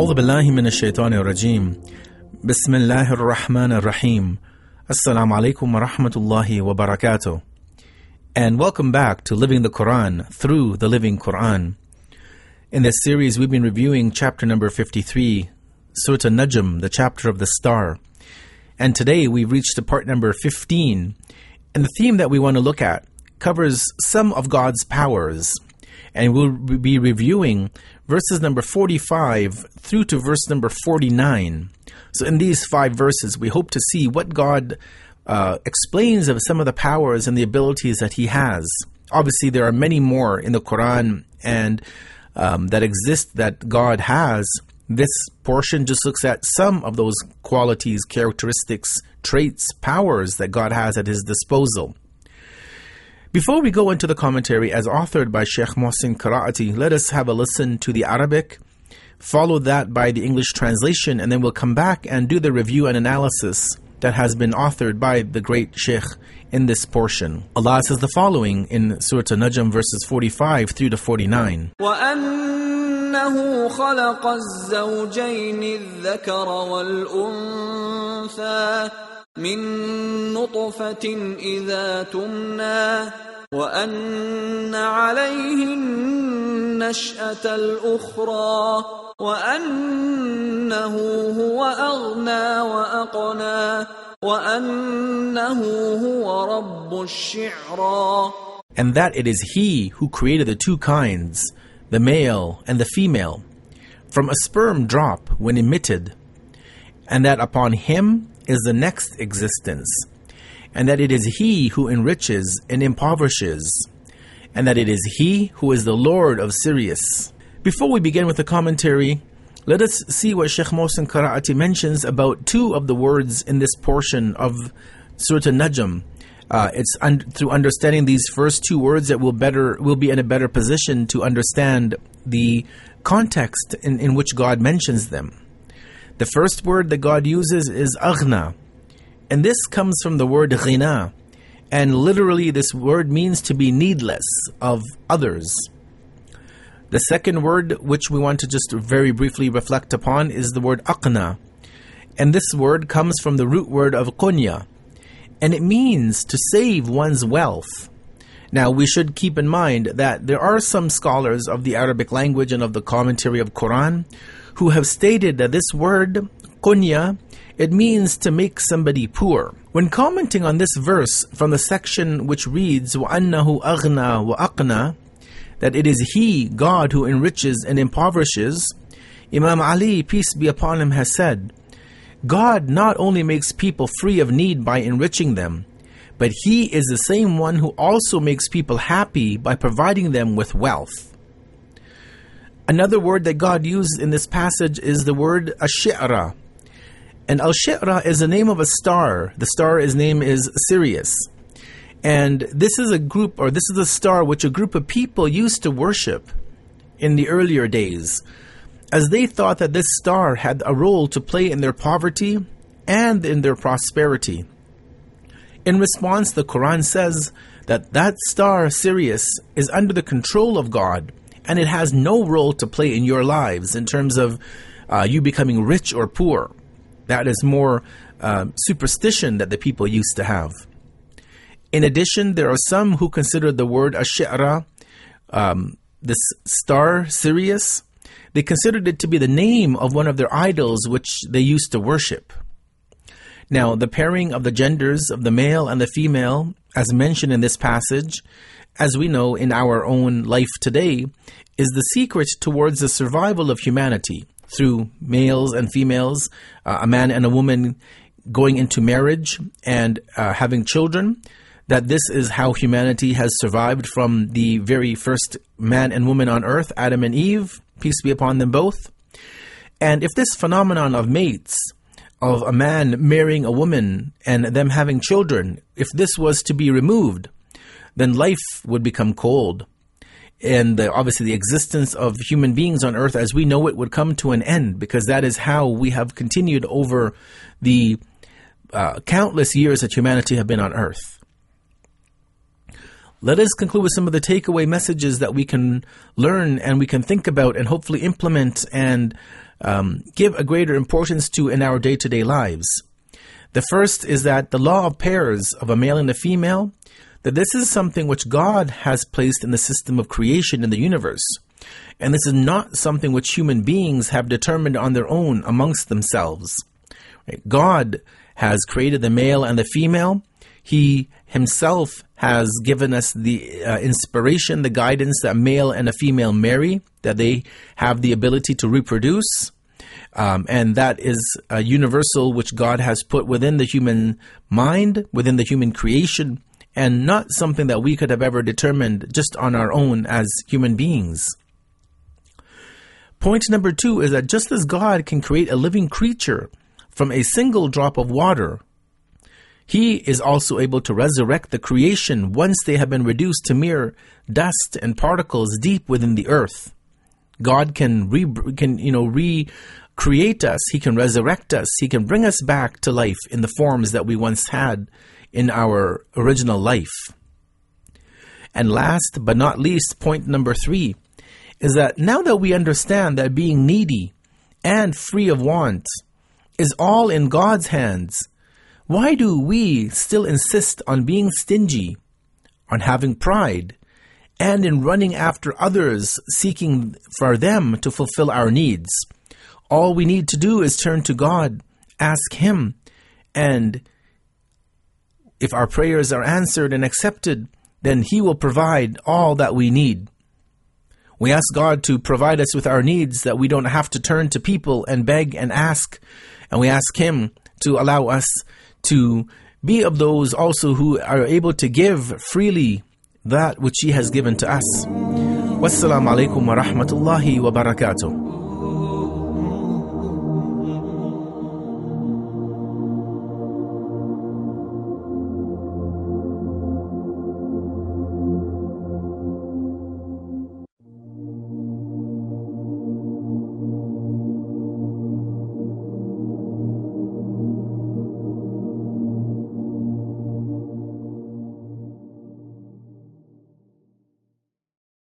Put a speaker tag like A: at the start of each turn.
A: أعوذ بالله من الشيطان الرجيم بسم الله الرحمن الرحيم Assalamu alaikum wa rahmatullahi wa barakatuh. And welcome back to Living the Quran through the Living Quran. In this series, we've been reviewing chapter number 53, Surah Najm, the chapter of the star. And today we've reached to part number 15. And the theme that we want to look at covers some of God's powers. And we'll be reviewing verses number 45 through to verse number 49. So, in these five verses, we hope to see what God uh, explains of some of the powers and the abilities that He has. Obviously, there are many more in the Quran and um, that exist that God has. This portion just looks at some of those qualities, characteristics, traits, powers that God has at His disposal. Before we go into the commentary as authored by Sheikh Mohsin Qiraati, let us have a listen to the Arabic, follow that by the English translation, and then we'll come back and do the review and analysis that has been authored by the great Sheikh in this portion. Allah says the following in Surah An-Najm verses 45 through to 49.
B: وأنه خلق الزوجين الذكر والأنثى من نطفة إذا تمنى وأن عليه النشأة الأخرى وأنه هو أغنى وأقنى وأنه هو رب الشعرى
A: And that it is He who created the two kinds, the male and the female, from a sperm drop when emitted, and that upon Him is the next existence, and that it is He who enriches and impoverishes, and that it is He who is the Lord of Sirius. Before we begin with the commentary, let us see what Sheikh Mohsin Qiraati mentions about two of the words in this portion of Surah An-Najm. Uh, it's un- through understanding these first two words that we'll better will be in a better position to understand the context in, in which God mentions them. The first word that God uses is aghna, and this comes from the word ghina, and literally this word means to be needless of others. The second word, which we want to just very briefly reflect upon, is the word aqna, and this word comes from the root word of qunya, and it means to save one's wealth. Now, we should keep in mind that there are some scholars of the Arabic language and of the commentary of Quran who have stated that this word, qunya, it means to make somebody poor. When commenting on this verse from the section which reads, وَأَنَّهُ أَغْنَى وَأَقْنَى, that it is He, God, who enriches and impoverishes, Imam Ali, peace be upon him, has said, God not only makes people free of need by enriching them, but He is the same one who also makes people happy by providing them with wealth. Another word that God used in this passage is the word ashira. And al shira is the name of a star. The star's name is Sirius. And this is a group, or this is a star which a group of people used to worship in the earlier days, as they thought that this star had a role to play in their poverty and in their prosperity. In response, the Quran says that that star, Sirius, is under the control of God and it has no role to play in your lives in terms of uh, you becoming rich or poor. That is more uh, superstition that the people used to have. In addition, there are some who consider the word Ash'ara, um, this star Sirius, they considered it to be the name of one of their idols which they used to worship. Now, the pairing of the genders of the male and the female, as mentioned in this passage, as we know in our own life today, is the secret towards the survival of humanity through males and females, uh, a man and a woman going into marriage and uh, having children. That this is how humanity has survived from the very first man and woman on earth, Adam and Eve, peace be upon them both. And if this phenomenon of mates, of a man marrying a woman and them having children, if this was to be removed, then life would become cold. And the, obviously, the existence of human beings on earth as we know it would come to an end because that is how we have continued over the uh, countless years that humanity have been on earth. Let us conclude with some of the takeaway messages that we can learn and we can think about and hopefully implement and um, give a greater importance to in our day to day lives. The first is that the law of pairs of a male and a female, that this is something which God has placed in the system of creation in the universe. And this is not something which human beings have determined on their own amongst themselves. God has created the male and the female. He himself has given us the uh, inspiration, the guidance that male and a female marry, that they have the ability to reproduce. Um, and that is a universal which God has put within the human mind, within the human creation, and not something that we could have ever determined just on our own as human beings. Point number two is that just as God can create a living creature from a single drop of water, he is also able to resurrect the creation once they have been reduced to mere dust and particles deep within the earth. God can re, can you know recreate us. He can resurrect us. He can bring us back to life in the forms that we once had in our original life. And last but not least, point number three is that now that we understand that being needy and free of want is all in God's hands, why do we still insist on being stingy, on having pride, and in running after others, seeking for them to fulfill our needs? All we need to do is turn to God, ask Him, and if our prayers are answered and accepted, then He will provide all that we need. We ask God to provide us with our needs that we don't have to turn to people and beg and ask. And we ask Him to allow us to be of those also who are able to give freely that which He has given to us. Wassalamu alaikum wa rahmatullahi wa barakatuh.